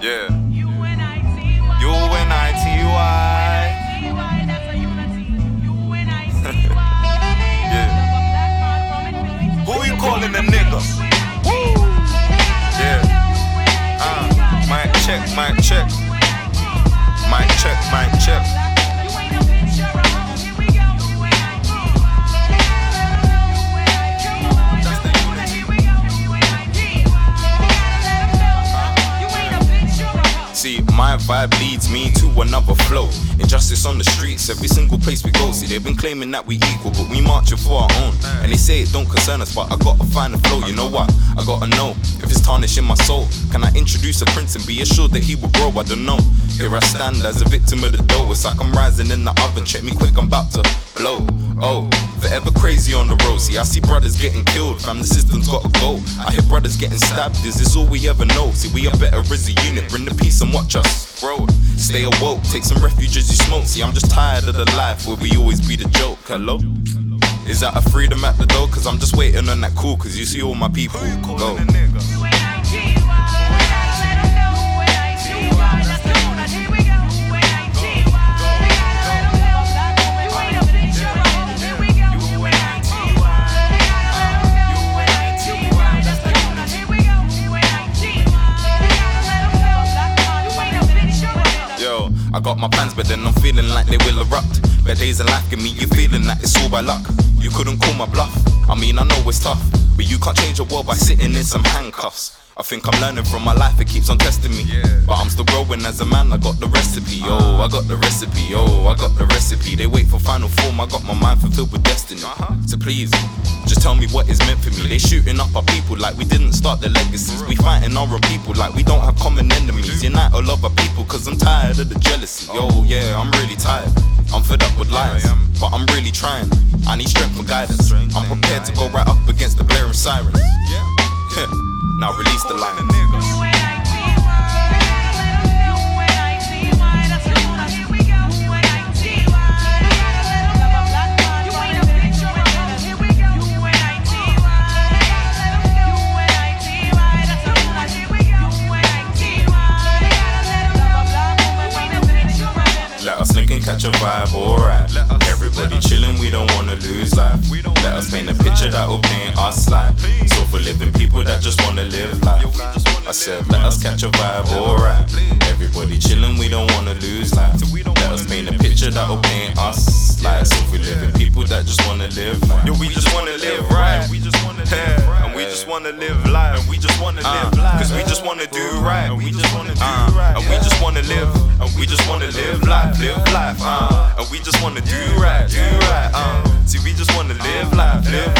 Yeah. U N I T Y. U N I T Y. That's a U N I T Y. Yeah. Who you calling a nigga? Yeah. Uh, mic check, mic check. Mic check, mic check. My vibe leads me to another flow. Injustice on the streets, every single place we go. See, they've been claiming that we equal, but we marching for our own. And they say it don't concern us, but I gotta find the flow. You know what? I gotta know if it's tarnishing my soul. Can I introduce a prince and be assured that he will grow? I don't know. Here I stand as a victim of the dough. It's like I'm rising in the oven. Check me quick, I'm about to blow. Oh, forever crazy on the road. See, I see brothers getting killed, fam. The system's gotta go. I hear brothers getting stabbed. Is this all we ever know? See, we are better as a unit. Bring the peace and watch us grow. Stay awoke, take some refuge as you smoke. See, I'm just tired of the life where we always be the joke. Hello? Is that a freedom at the door? Cause I'm just waiting on that call. Cause you see all my people go. Got my plans, but then I'm feeling like they will erupt. Bad days life give me you feeling that it's all by luck. You couldn't call my bluff. I mean, I know it's tough, but you can't change the world by sitting in some handcuffs. I think I'm learning from my life, it keeps on testing me. But I'm still growing as a man, I got the recipe, Oh, I got the recipe, Oh, I got the recipe. They wait for final form, I got my mind fulfilled with destiny. So please, just tell me what is meant for me. They shooting up our people like we didn't start the legacies. We fighting our own people like we don't have common enemies. Unite all of our people, cause I'm tired of the jealousy. Yo, yeah, I'm really tired. I'm fed up with lies, but I'm really trying. I need strength and guidance. I'm prepared to go right up against the blaring sirens. now release the line. Let us link and catch a vibe, alright. Everybody chillin', we don't wanna lose life. Let us paint a picture that will paint us life. So for living people that just wanna live life. I said, let us catch a vibe, alright. Everybody chillin', we don't wanna lose life. Let us paint a picture that will paint us life. So for living people that just wanna live life. Yo, we just wanna live right. We just wanna live right. And we just wanna live life. And we just wanna live life. Cause we just wanna do right. And we just wanna do right. And we just wanna live. And we just wanna live life. Live life. Uh. And we just wanna do right. Do right. Uh. See, we just wanna live life. Live